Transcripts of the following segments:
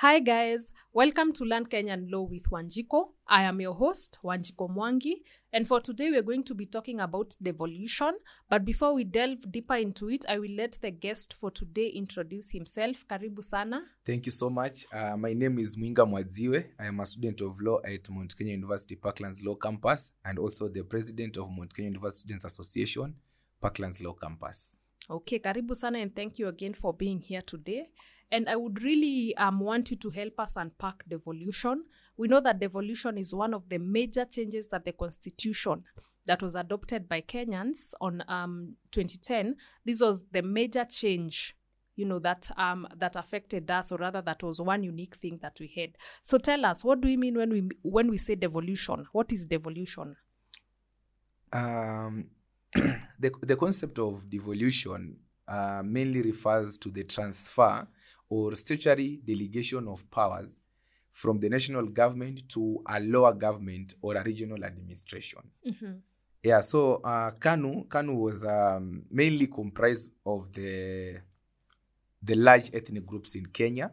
Hi, guys. Welcome to Learn Kenyan Law with Wanjiko. I am your host, Wanjiko Mwangi. And for today, we're going to be talking about devolution. But before we delve deeper into it, I will let the guest for today introduce himself. Karibu sana. Thank you so much. Uh, my name is Mwinga Mwadziwe. I am a student of law at Mount Kenya University Parklands Law Campus and also the president of Mount Kenya University Students Association, Parklands Law Campus. Okay, karibu sana, and thank you again for being here today. And I would really um, want you to help us unpack devolution. We know that devolution is one of the major changes that the constitution that was adopted by Kenyans on um, 2010. This was the major change, you know, that um, that affected us, or rather, that was one unique thing that we had. So tell us, what do we mean when we when we say devolution? What is devolution? Um, the, the concept of devolution uh, mainly refers to the transfer or statutory delegation of powers from the national government to a lower government or a regional administration. Yeah, so uh, Kanu Kanu was um, mainly comprised of the the large ethnic groups in Kenya,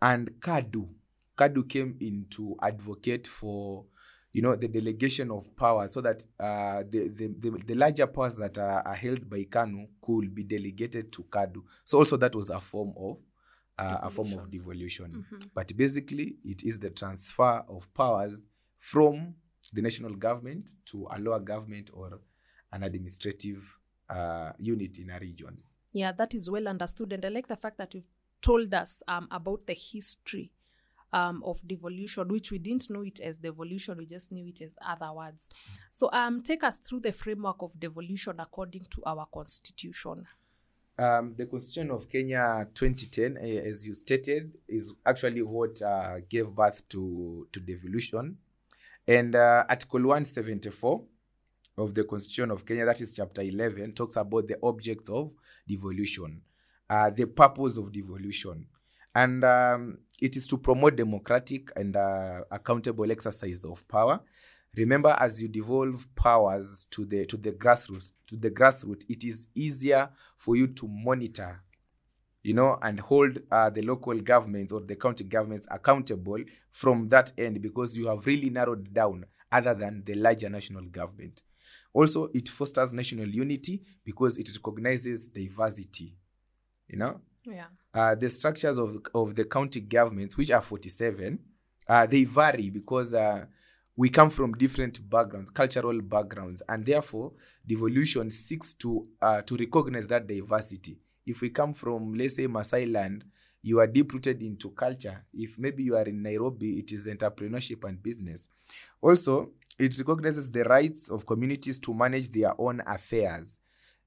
and Kadu Kadu came in to advocate for you know the delegation of power so that uh, the, the, the the larger powers that are, are held by Kanu could be delegated to Kadu. So also that was a form of uh, a form of devolution. But basically, it is the transfer of powers from the national government to a lower government or an administrative uh, unit in a region. Yeah, that is well understood. And I like the fact that you've told us um, about the history um, of devolution, which we didn't know it as devolution, we just knew it as other words. So um, take us through the framework of devolution according to our constitution. Um, the Constitution of Kenya 2010, eh, as you stated, is actually what uh, gave birth to, to devolution. And uh, Article 174 of the Constitution of Kenya, that is Chapter 11, talks about the objects of devolution, uh, the purpose of devolution. And um, it is to promote democratic and uh, accountable exercise of power. Remember, as you devolve powers to the to the grassroots, to the grassroots, it is easier for you to monitor, you know, and hold uh, the local governments or the county governments accountable from that end because you have really narrowed down other than the larger national government. Also, it fosters national unity because it recognizes diversity, you know. Yeah. Uh, the structures of, of the county governments, which are 47, uh, they vary because uh, we come from different backgrounds, cultural backgrounds, and therefore devolution seeks to uh, to recognize that diversity. If we come from, let's say, Masai land, you are deep rooted into culture. If maybe you are in Nairobi, it is entrepreneurship and business. Also, it recognizes the rights of communities to manage their own affairs.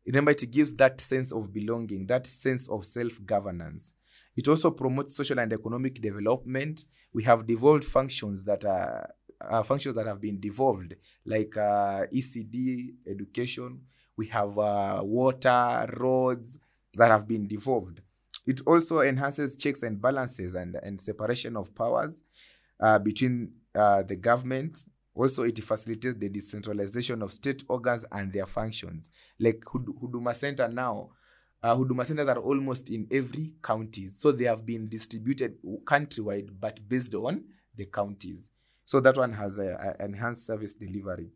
Remember, it gives that sense of belonging, that sense of self governance. It also promotes social and economic development. We have devolved functions that are uh, functions that have been devolved, like uh, ECD, education. We have uh, water, roads that have been devolved. It also enhances checks and balances and, and separation of powers uh, between uh, the government. Also, it facilitates the decentralization of state organs and their functions. Like Hud- Huduma Center now, uh, Huduma centers are almost in every county. So they have been distributed countrywide, but based on the counties. So that one has enhanced service delivery.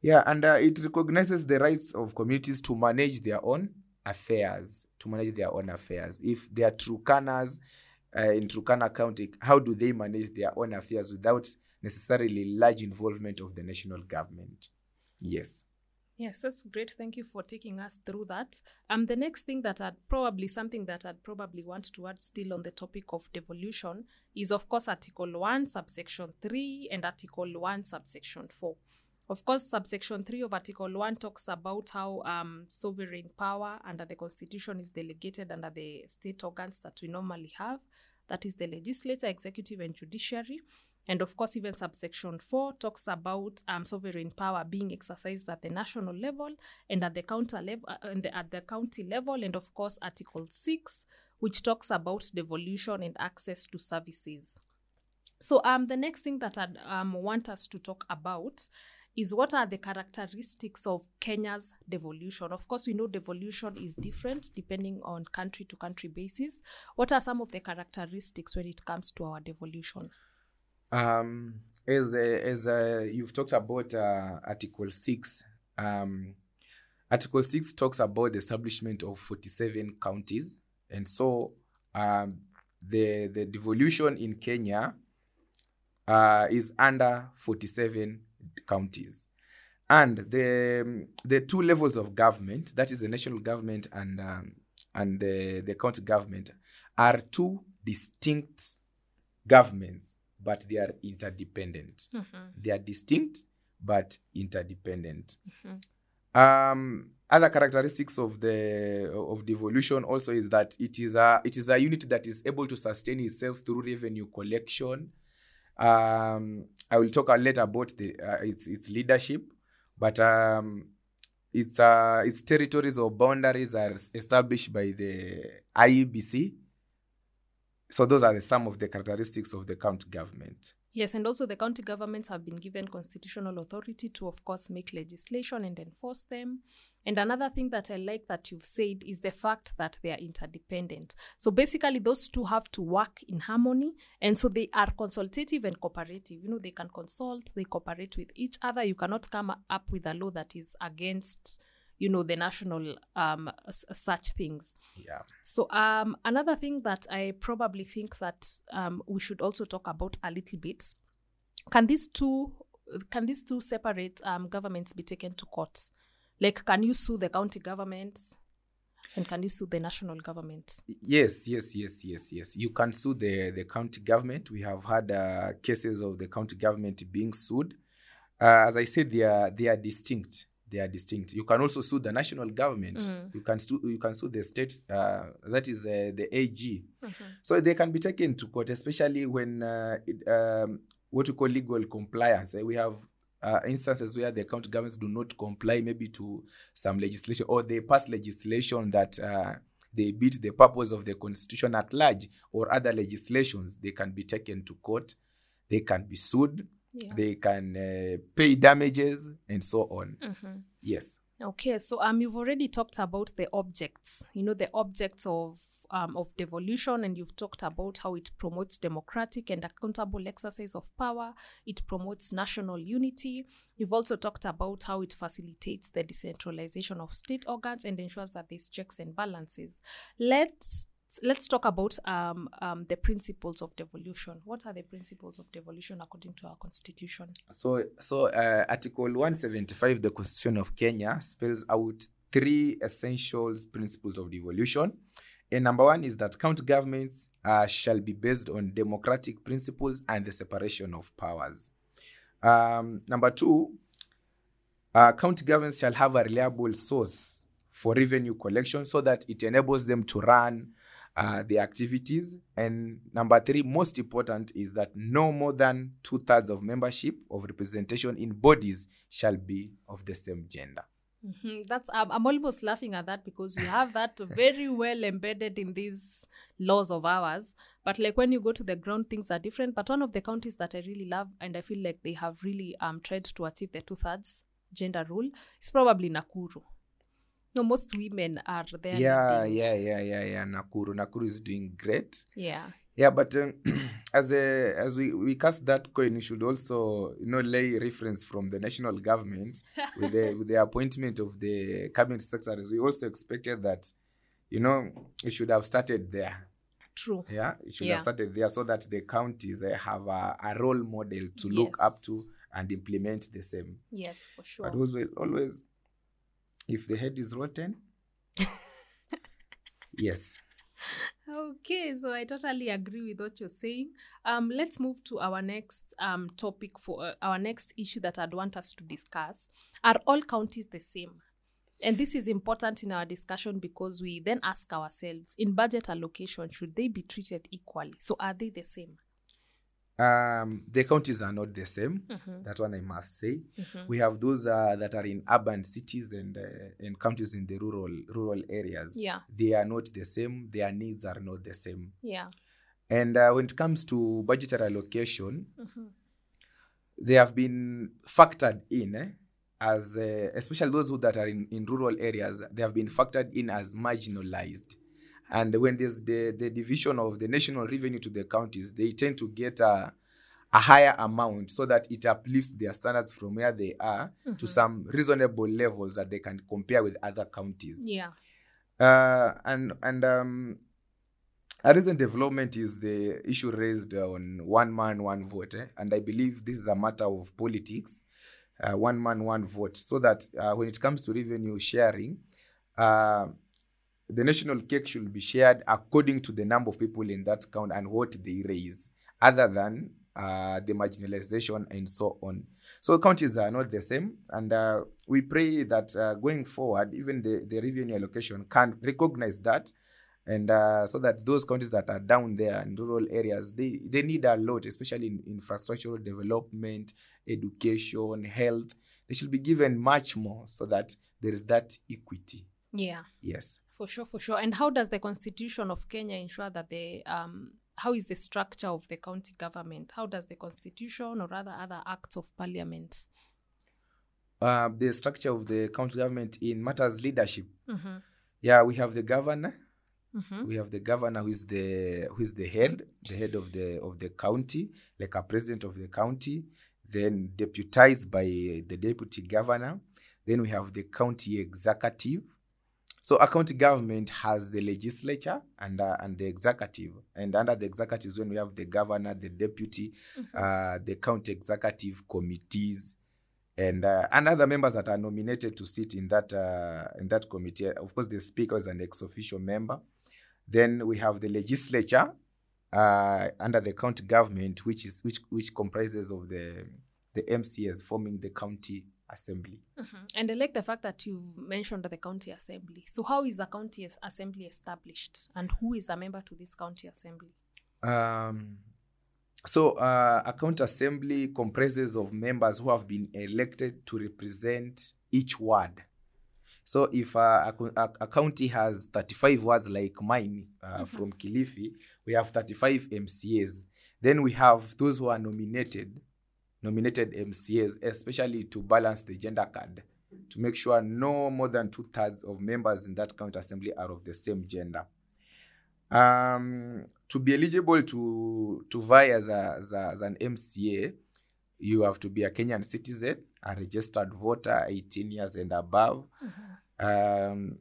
Yeah, and uh, it recognizes the rights of communities to manage their own affairs, to manage their own affairs. If they are Turkanas uh, in Turkana County, how do they manage their own affairs without necessarily large involvement of the national government? Yes. Yes, that's great. Thank you for taking us through that. Um, the next thing that I'd probably something that I'd probably want to add still on the topic of devolution is of course Article One, subsection three, and Article One, subsection four. Of course, subsection three of Article One talks about how um, sovereign power under the Constitution is delegated under the state organs that we normally have. That is the legislature, executive, and judiciary. And of course, even subsection 4 talks about um, sovereign power being exercised at the national level and at the county level, uh, and at the county level, and of course, Article 6, which talks about devolution and access to services. So, um, the next thing that I'd um, want us to talk about is what are the characteristics of Kenya's devolution? Of course, we know devolution is different depending on country to country basis. What are some of the characteristics when it comes to our devolution? Um, as as uh, you've talked about uh, Article six, um, Article six talks about the establishment of forty-seven counties, and so um, the the devolution in Kenya uh, is under forty-seven counties, and the the two levels of government, that is the national government and um, and the the county government, are two distinct governments but they are interdependent. They are distinct but interdependent. Um, other characteristics of the of devolution also is that it is a it is a unit that is able to sustain itself through revenue collection. Um, I will talk a later about the uh, its its leadership, but um, its uh, its territories or boundaries are established by the IEBC. So those are the, some of the characteristics of the county government. Yes, and also the county governments have been given constitutional authority to, of course, make legislation and enforce them. And another thing that I like that you've said is the fact that they are interdependent. So basically, those two have to work in harmony. And so they are consultative and cooperative. You know, they can consult, they cooperate with each other. You cannot come up with a law that is against, you know, the national um, such things. Yeah. So um, another thing that I probably think that um, we should also talk about a little bit can these two can these two separate um, governments be taken to court? Like, can you sue the county government, and can you sue the national government? Yes, yes, yes, yes, yes. You can sue the, the county government. We have had uh, cases of the county government being sued. Uh, as I said, they are they are distinct. They are distinct. You can also sue the national government. You can sue you can sue the state. Uh, that is uh, the AG. So they can be taken to court, especially when uh, it, um, what we call legal compliance. Eh, We have uh, instances where the county governments do not comply, maybe to some legislation, or they pass legislation that uh, they beat the purpose of the constitution at large, or other legislations. They can be taken to court. They can be sued. Yeah. They can uh, pay damages and so on. Yes. Okay, so um, you've already talked about the objects. You know the objects of um, of devolution, and you've talked about how it promotes democratic and accountable exercise of power. It promotes national unity. You've also talked about how it facilitates the decentralization of state organs and ensures that there's checks and balances. Let's let's talk about um, um, the principles of devolution. What are the principles of devolution according to our constitution? So, so uh, Article 175, the Constitution of Kenya, spells out three essential principles of devolution. And number one is that county governments uh, shall be based on democratic principles and the separation of powers. Um, number two, uh, county governments shall have a reliable source for revenue collection so that it enables them to run uh, their activities. And number three, most important, is that no more than two thirds of membership of representation in bodies shall be of the same gender. Mhm. That's I'm, I'm almost laughing at that because we have that very well embedded in these laws of ours. But like when you go to the ground, things are different. But one of the counties that I really love and I feel like they have really um tried to achieve the two thirds gender rule is probably Nakuru. No, most women are there. Yeah, yeah, yeah, yeah, yeah. Nakuru, Nakuru is doing great. yeah. Yeah, but um, as a, as we, we cast that coin, we should also you know lay reference from the national government with the with the appointment of the cabinet secretaries. We also expected that, you know, it should have started there. True. Yeah, it should Yeah. have started there so that the counties uh, have a, a role model to look up to and implement the same. Yes, for sure. But always, always, if the head is rotten, yes. Okay, so I totally agree with what you're saying. Um, let's move to our next um topic for uh, our next issue that I'd want us to discuss. Are all counties the same? And this is important in our discussion because we then ask ourselves in budget allocation, should they be treated equally? So are they the same? Um, the counties are not the same. That one I must say. We have those uh, that are in urban cities and uh, and counties in the rural rural areas. Yeah. They are not the same. Their needs are not the same. Yeah. And uh, when it comes to budgetary allocation, they have been factored in eh, as uh, especially those who that are in, in rural areas they have been factored in as marginalized and when there's the, the division of the national revenue to the counties they tend to get a, a higher amount so that it uplifts their standards from where they are to some reasonable levels that they can compare with other counties Yeah. uh, and and um, a recent development is the issue raised on one man, one vote. eh? And I believe this is a matter of politics, uh, one man, one vote, so that uh, when it comes to revenue sharing, uh, the national cake should be shared according to the number of people in that count and what they raise, other than uh, the marginalization and so on. So counties are not the same, and uh, we pray that uh, going forward, even the, the revenue allocation can recognize that, and uh, so that those counties that are down there in rural areas, they, they need a lot, especially in infrastructural development, education, health. They should be given much more so that there is that equity. Yeah. Yes. For sure, for sure. And how does the constitution of Kenya ensure that the um how is the structure of the county government? How does the constitution or rather other acts of parliament? Uh, the structure of the county government in matters leadership. Mm-hmm. Yeah, we have the governor. Mm-hmm. We have the governor who is the who is the head, the head of the of the county, like a president of the county, then deputized by the deputy governor. Then we have the county executive. So a county government has the legislature and uh, and the executive, and under the executive is when we have the governor, the deputy, uh, the county executive committees, and uh, and other members that are nominated to sit in that uh, in that committee. Of course, the speaker is an ex officio member. Then we have the legislature uh, under the county government, which is which which comprises of the the MCS forming the county assembly. Mhm. And I like the fact that you've mentioned the county assembly. So how is a county assembly established, and who is a member to this county assembly? Um, so uh, a county assembly comprises of members who have been elected to represent each ward. So if uh, a, a, county has 35 wards like mine uh, from Kilifi, we have 35 MCAs. Then we have those who are nominated, nominated MCAs, especially to balance the gender card, to make sure no more than two thirds of members in that county assembly are of the same gender. Um, to be eligible to to vie as, a, as, a, as an MCA, you have to be a Kenyan citizen, a registered voter, 18 years and above. Um,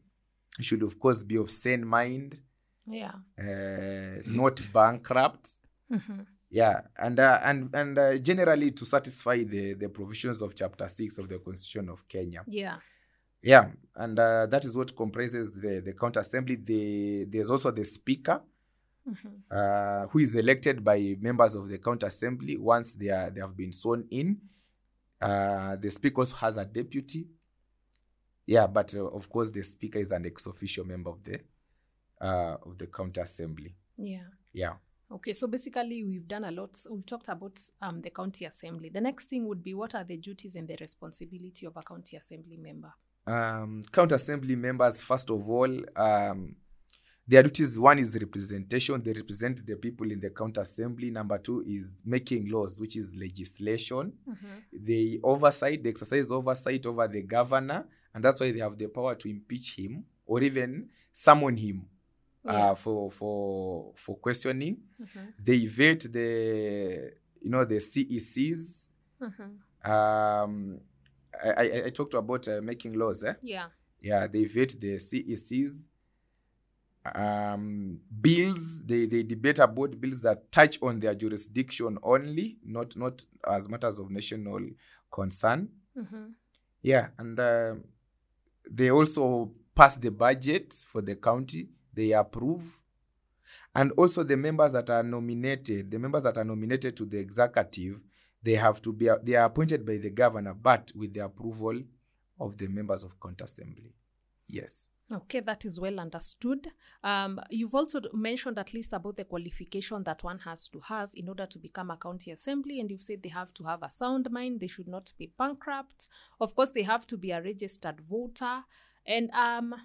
you should of course be of sane mind, Yeah. uh, not bankrupt. Mm-hmm. Yeah, and uh, and and uh, generally to satisfy the the provisions of Chapter Six of the Constitution of Kenya. Yeah. Yeah, and uh, that is what comprises the the county assembly. The there's also the speaker, Mm-hmm. uh, who is elected by members of the county assembly once they are they have been sworn in. Uh, the speaker also has a deputy. Yeah, but uh, of course the speaker is an ex officio member of the uh, of the county assembly. Yeah. Yeah. Okay, so basically we've done a lot. We've talked about um, the county assembly. The next thing would be what are the duties and the responsibility of a county assembly member? um, county assembly members, first of all, um, their duties one is representation. They represent the people in the county assembly. Number two is making laws, which is legislation. They oversight, they exercise oversight over the governor, and that's why they have the power to impeach him or even summon him Yeah. uh, for for for questioning. Mhm. They vet the you know the CECs. Mhm. Um, I, I, I talked about uh, making laws. Eh? Yeah. yeah they vet the cecs um bills they they debate about bills that touch on their jurisdiction only not not as matters of national concern Mhm. yeah and uh, they also pass the budget for the county they approve and also the members that are nominated the members that are nominated to the executive they have to be they are appointed by the governor but with the approval of the members of county assembly yes Okay, that is well understood. Um, you've also mentioned at least about the qualification that one has to have in order to become a county assembly, and you've said they have to have a sound mind, they should not be bankrupt. Of course, they have to be a registered voter, and um,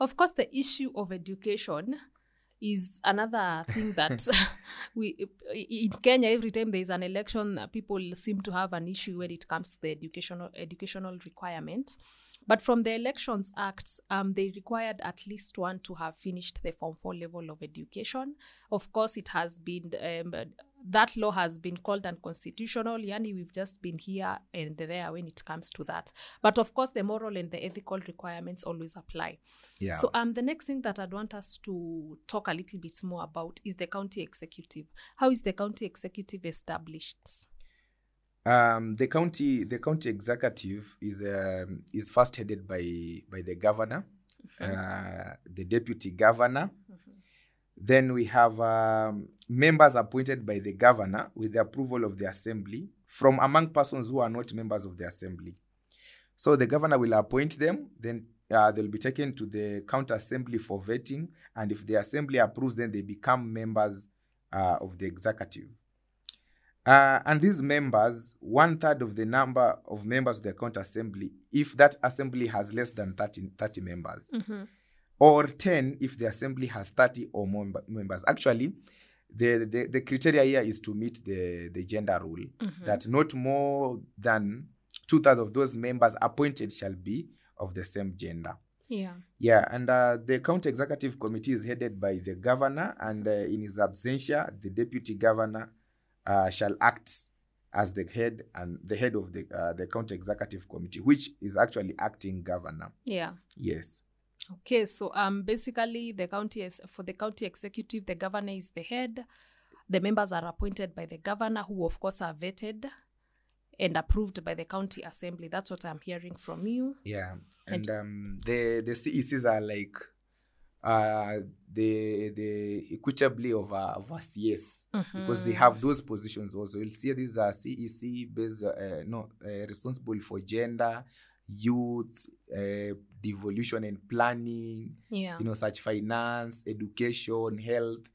of course, the issue of education is another thing that we in Kenya every time there is an election people seem to have an issue when it comes to the educational educational requirement but from the elections Acts, um, they required at least one to have finished the form 4 level of education of course it has been um, that law has been called unconstitutional yani we've just been here and there when it comes to that but of course the moral and the ethical requirements always apply Yeah. so um, the next thing that I'd want us to talk a little bit more about is the county executive. How is the county executive established? Um, the county the county executive is um, is first headed by by the governor, uh, the deputy governor. Then we have um, members appointed by the governor with the approval of the assembly from among persons who are not members of the assembly. So the governor will appoint them. Then uh, they'll be taken to the county assembly for vetting, and if the assembly approves, then they become members uh, of the executive. Uh, and these members, one third of the number of members of the county assembly, if that assembly has less than 30, 30 members, or 10 if the assembly has 30 or more members. Actually, the, the, the criteria here is to meet the, the gender rule that not more than two thirds of those members appointed shall be of the same gender. Yeah. Yeah, and uh, the county executive committee is headed by the governor, and uh, in his absentia, the deputy governor uh, shall act as the head and the head of the uh, the county executive committee, which is actually acting governor. Yeah. Yes. Okay, so um, basically, the county is for the county executive, the governor is the head. The members are appointed by the governor, who of course are vetted and approved by the county assembly. That's what I'm hearing from you. Yeah, and um, the the CECs are like uh, the the equitably of a, of a CS because they have those positions also. You'll see these are CEC based, uh, no, uh, responsible for gender, youth, uh, devolution and planning, Yeah. you know, such finance, education, health.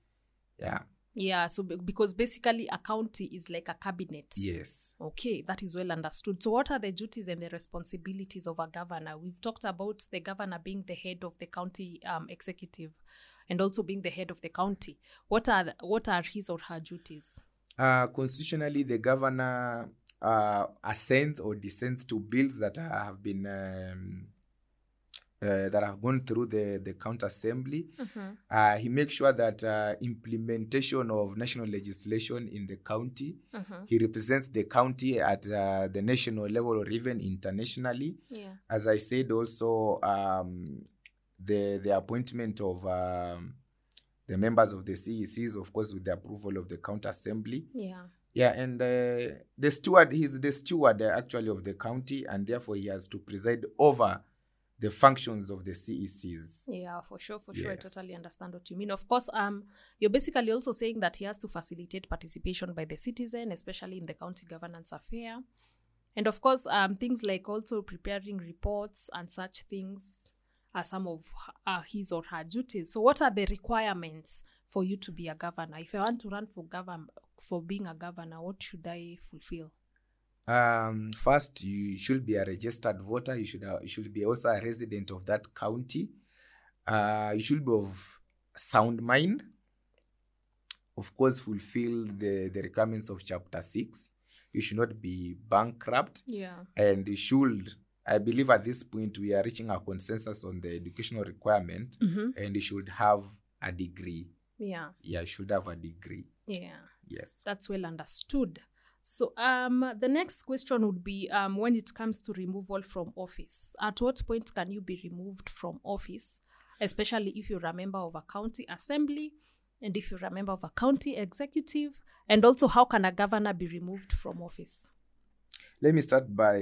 Yeah. Yeah. So be- because basically, a county is like a cabinet. Yes. Okay, that is well understood. So, what are the duties and the responsibilities of a governor? We've talked about the governor being the head of the county um, executive, and also being the head of the county. What are the- what are his or her duties? Uh, constitutionally, the governor uh, assents or dissents to bills that have been um, uh, that have gone through the the county assembly. Uh, he makes sure that uh, implementation of national legislation in the county. He represents the county at uh, the national level or even internationally. Yeah. As I said, also um, the the appointment of um, the members of the CECs, of course, with the approval of the county assembly. Yeah. Yeah, and uh, the steward, he's the steward uh, actually of the county, and therefore he has to preside over the functions of the CECs. Yeah, for sure, for sure. I totally understand what you mean. Of course, um, you're basically also saying that he has to facilitate participation by the citizen, especially in the county governance affair. And of course, um, things like also preparing reports and such things are some of uh, his or her duties. So, what are the requirements for you to be a governor? If I want to run for govern for being a governor, what should I fulfill? Um, first, you should be a registered voter. You should uh, you should be also a resident of that county. Uh, you should be of sound mind. Of course, fulfill the the requirements of chapter six. You should not be bankrupt. Yeah. and you should i believe at this point we are reaching a consensus on the educational requirement Mm-hmm. and you should have a degree Yeah. yeah you should have a degree Yeah. yes That's well understood. So, um, the next question would be um, when it comes to removal from office, at what point can you be removed from office, especially if you're a member of a county assembly and if you're a member of a county executive? And also, how can a governor be removed from office? let me start by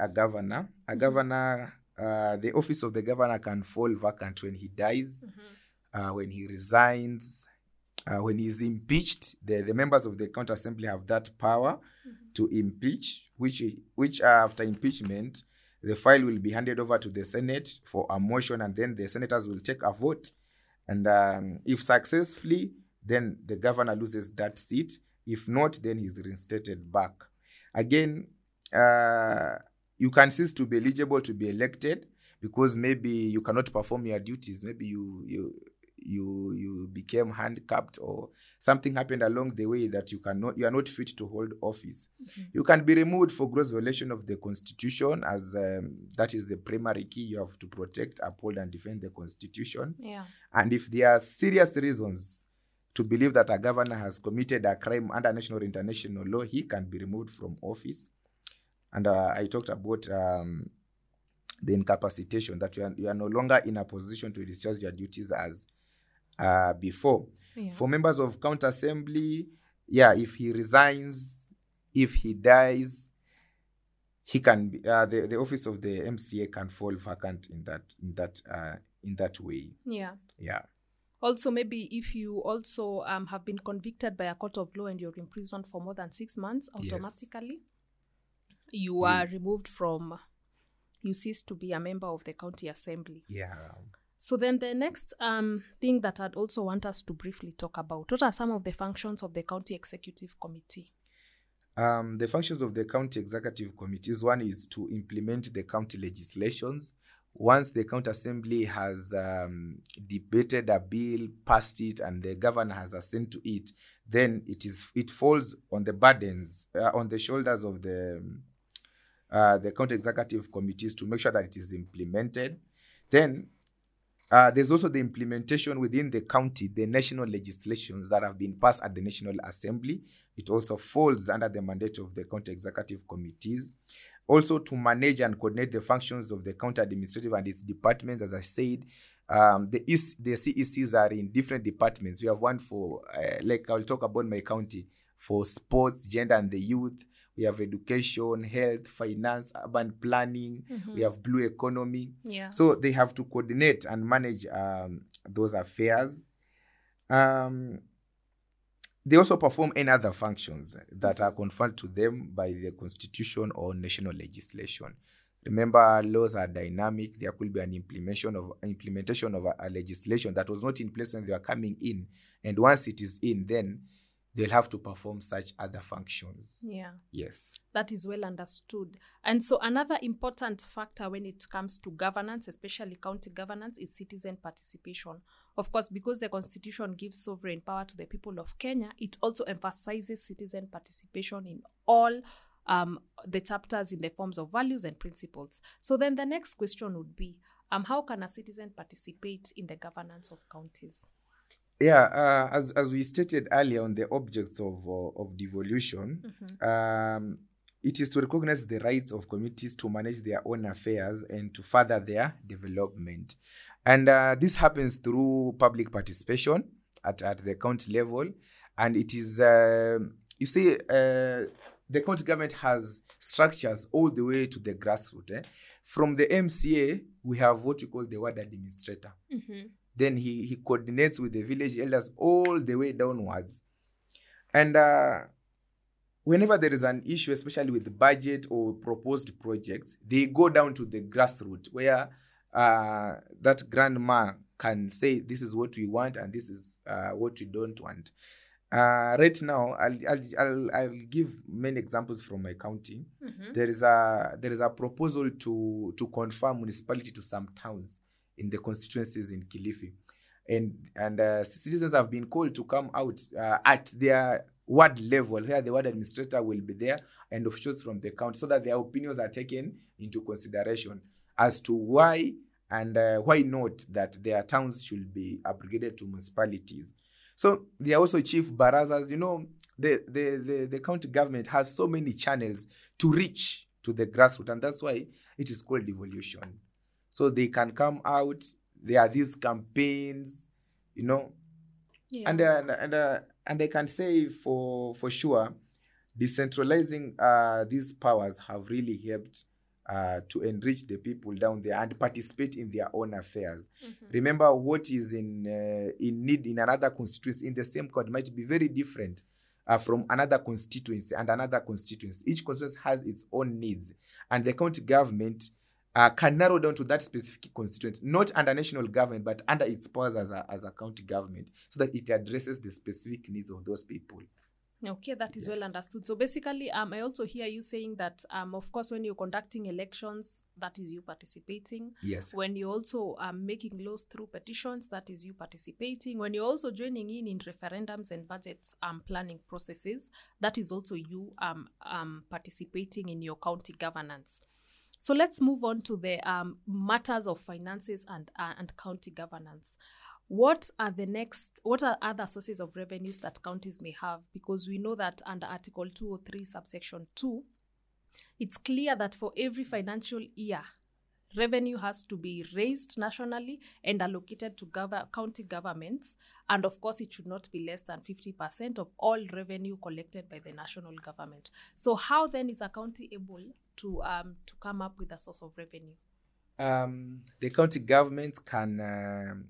a governor a governor uh, the office of the governor can fall vacant when he dies uh, when he resigns uh, when he's impeached the, the members of the county assembly have that power to impeach which which uh, after impeachment the file will be handed over to the senate for a motion and then the senators will take a vote. And um, if successfully then the governor loses that seat. If not then he's reinstated back. Again uh, you can cease to be eligible to be elected because maybe you cannot perform your duties. Maybe you you you you became handicapped or something happened along the way that you cannot you are not fit to hold office you can be removed for gross violation of the constitution as um, that is the primary key you have to protect uphold and defend the constitution Yeah. and if there are serious reasons to believe that a governor has committed a crime under national or international law, he can be removed from office. And uh, I talked about um, the incapacitation that you are, you are no longer in a position to discharge your duties as uh, before. Yeah. For members of county assembly, yeah, if he resigns, if he dies, he can be, uh, the, the office of the MCA can fall vacant in that in that uh, in that way. yeah. Yeah. Also, maybe if you also um, have been convicted by a court of law and you're in prison for more than six months, Yes. automatically you are removed from, you cease to be a member of the county assembly. Yeah. So then the next um, thing that I'd also want us to briefly talk about, what are some of the functions of the county executive committee? Um, the functions of the county executive committees one is to implement the county legislations. Once the county assembly has um, debated a bill, passed it, and the governor has assent to it, then it is it falls on the burdens uh, on the shoulders of the uh, the county executive committees to make sure that it is implemented. Then uh, there's also the implementation within the county, the national legislations that have been passed at the National Assembly. It also falls under the mandate of the county executive committees. Also, to manage and coordinate the functions of the county administrative and its departments, as I said, um, the, EC, the CECs are in different departments. We have one for, uh, like I'll talk about my county, for sports, gender and the youth. We have education, health, finance, urban planning. We have blue economy. Yeah. So they have to coordinate and manage um, those affairs. Um, they also perform any other functions that are conferred to them by the constitution or national legislation. Remember, laws are dynamic. There could be an implementation of implementation of a, a legislation that was not in place when they were coming in, and once it is in, then they'll have to perform such other functions. yeah. Yes. That is well understood. And so, another important factor when it comes to governance, especially county governance, is citizen participation. Of course, because the constitution gives sovereign power to the people of Kenya, it also emphasizes citizen participation in all um, the chapters in the forms of values and principles. So, then the next question would be um, how can a citizen participate in the governance of counties? Yeah, uh, as as we stated earlier on the objects of uh, of devolution, um, it is to recognize the rights of communities to manage their own affairs and to further their development, and uh, this happens through public participation at at the county level, and it is um you see. Uh, the county government has structures all the way to the grassroots. Eh? From the MCA, we have what we call the ward administrator then he he coordinates with the village elders all the way downwards. And uh whenever there is an issue especially with the budget or proposed projects they go down to the grassroots where uh that grandma can say this is what we want and this is uh, what we don't want. Uh, right now I'll, I'll, I'll, I'll give many examples from my county. There is a there is a proposal to to confirm municipality to some towns in the constituencies in Kilifi, and and uh, citizens have been called to come out uh, at their ward level, where the ward administrator will be there, and officials from the county, so that their opinions are taken into consideration as to why and uh, why not that their towns should be upgraded to municipalities. So there are also chief barazas. You know, the, the, the, the county government has so many channels to reach to the grassroots, and that's why it is called devolution. So they can come out. There are these campaigns, you know, Yeah. and uh, and uh, and I can say for for sure, decentralizing uh, these powers have really helped uh, to enrich the people down there and participate in their own affairs. Remember, what is in uh, in need in another constituency in the same court might be very different uh, from another constituency and another constituency. Each constituency has its own needs, and the county government uh, can narrow down to that specific constituency, not under national government, but under its powers as a, as a county government, so that it addresses the specific needs of those people. Okay, that is well understood. So basically, um, I also hear you saying that, um, of course, when you're conducting elections, that is you participating. Yes. When you're also um, making laws through petitions, that is you participating. When you're also joining in in referendums and budget um, planning processes, that is also you um, um, participating in your county governance. So let's move on to the um, matters of finances and uh, and county governance. What are the next? What are other sources of revenues that counties may have? Because we know that under Article two or three, subsection two, it's clear that for every financial year, revenue has to be raised nationally and allocated to gov- county governments. And of course, it should not be less than 50% of all revenue collected by the national government. So, how then is a county able to, um, to come up with a source of revenue? um, the county government can um,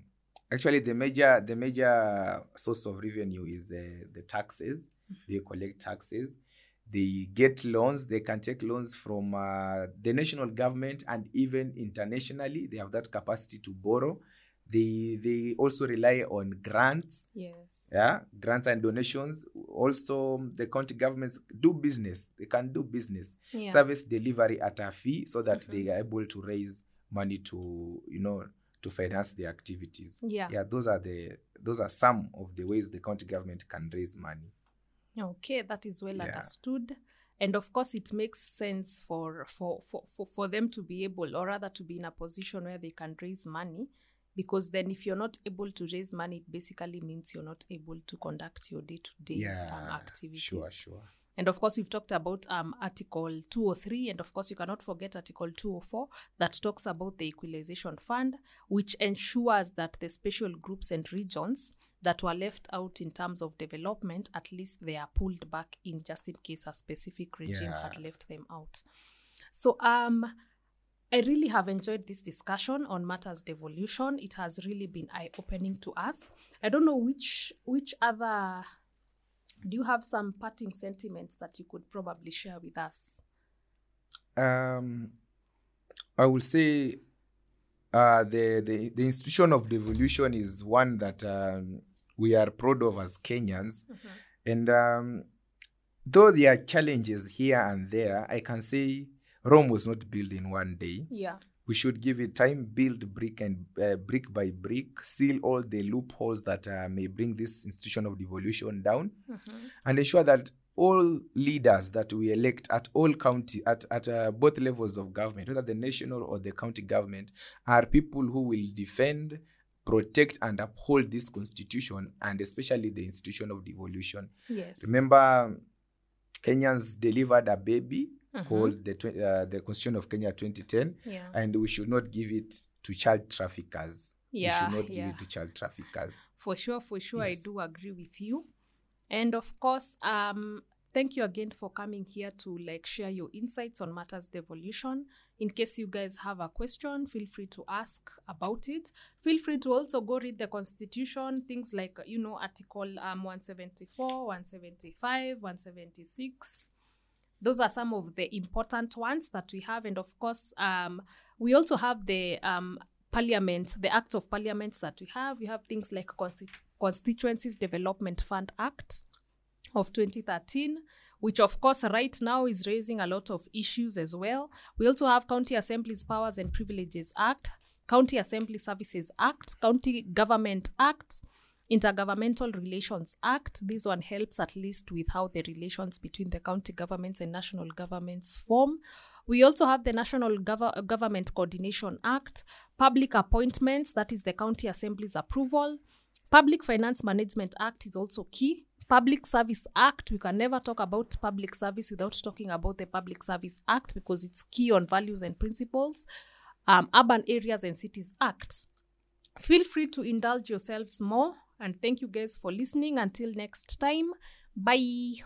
actually the major the major source of revenue is the the taxes. They collect taxes. They get loans. They can take loans from uh, the national government and even internationally. They have that capacity to borrow they they also rely on grants Yes. yeah grants and donations also the county governments do business they can do business Yeah. service delivery at a fee so that Mhm. they are able to raise money to you know to finance their activities Yeah. yeah those are the those are some of the ways the county government can raise money Okay, that is well Yeah. understood. And of course, it makes sense for, for, for, for, for them to be able, or rather to be in a position where they can raise money. Because then, if you're not able to raise money, it basically means you're not able to conduct your day to day yeah activities. sure sure And of course, we've talked about um, Article 203, and of course, you cannot forget Article 204 that talks about the Equalization Fund, which ensures that the special groups and regions that were left out in terms of development, at least they are pulled back in just in case a specific regime had left them out. So, um, I really have enjoyed this discussion on matters devolution. It has really been eye opening to us. I don't know which which other do you have some parting sentiments that you could probably share with us? um i will say uh the the, the institution of devolution is one that um, we are proud of as kenyans And um, though there are challenges here and there, I can say Rome was not built in one day. Yeah. We should give it time, build brick and uh, brick by brick, seal all the loopholes that uh, may bring this institution of devolution down, and ensure that all leaders that we elect at all county at, at uh, both levels of government, whether the national or the county government, are people who will defend, protect, and uphold this constitution, and especially the institution of devolution. Yes. Remember, Kenyans delivered a baby Mhm. called the uh, the Constitution of Kenya 2010, Yeah. and we should not give it to child traffickers. we Yeah. should not give it to child traffickers. For sure, for sure, Yes. I do agree with you. And of course, um, thank you again for coming here to like share your insights on matters devolution. In case you guys have a question, feel free to ask about it. Feel free to also go read the constitution, things like you know Article um, 174, 175, 176. Those are some of the important ones that we have, and of course, um, we also have the um, parliament, the acts of parliaments that we have. We have things like Consti- Constituencies Development Fund Act of 2013, which of course right now is raising a lot of issues as well. We also have County Assemblies Powers and Privileges Act, County Assembly Services Act, County Government Act, Intergovernmental Relations Act. This one helps at least with how the relations between the county governments and national governments form. We also have the National Gov- Government Coordination Act, Public Appointments, that is the County Assembly's approval. Public Finance Management Act is also key. Public Service Act, we can never talk about public service without talking about the Public Service Act because it's key on values and principles. Um, Urban Areas and Cities Act. Feel free to indulge yourselves more and thank you guys for listening. Until next time, bye.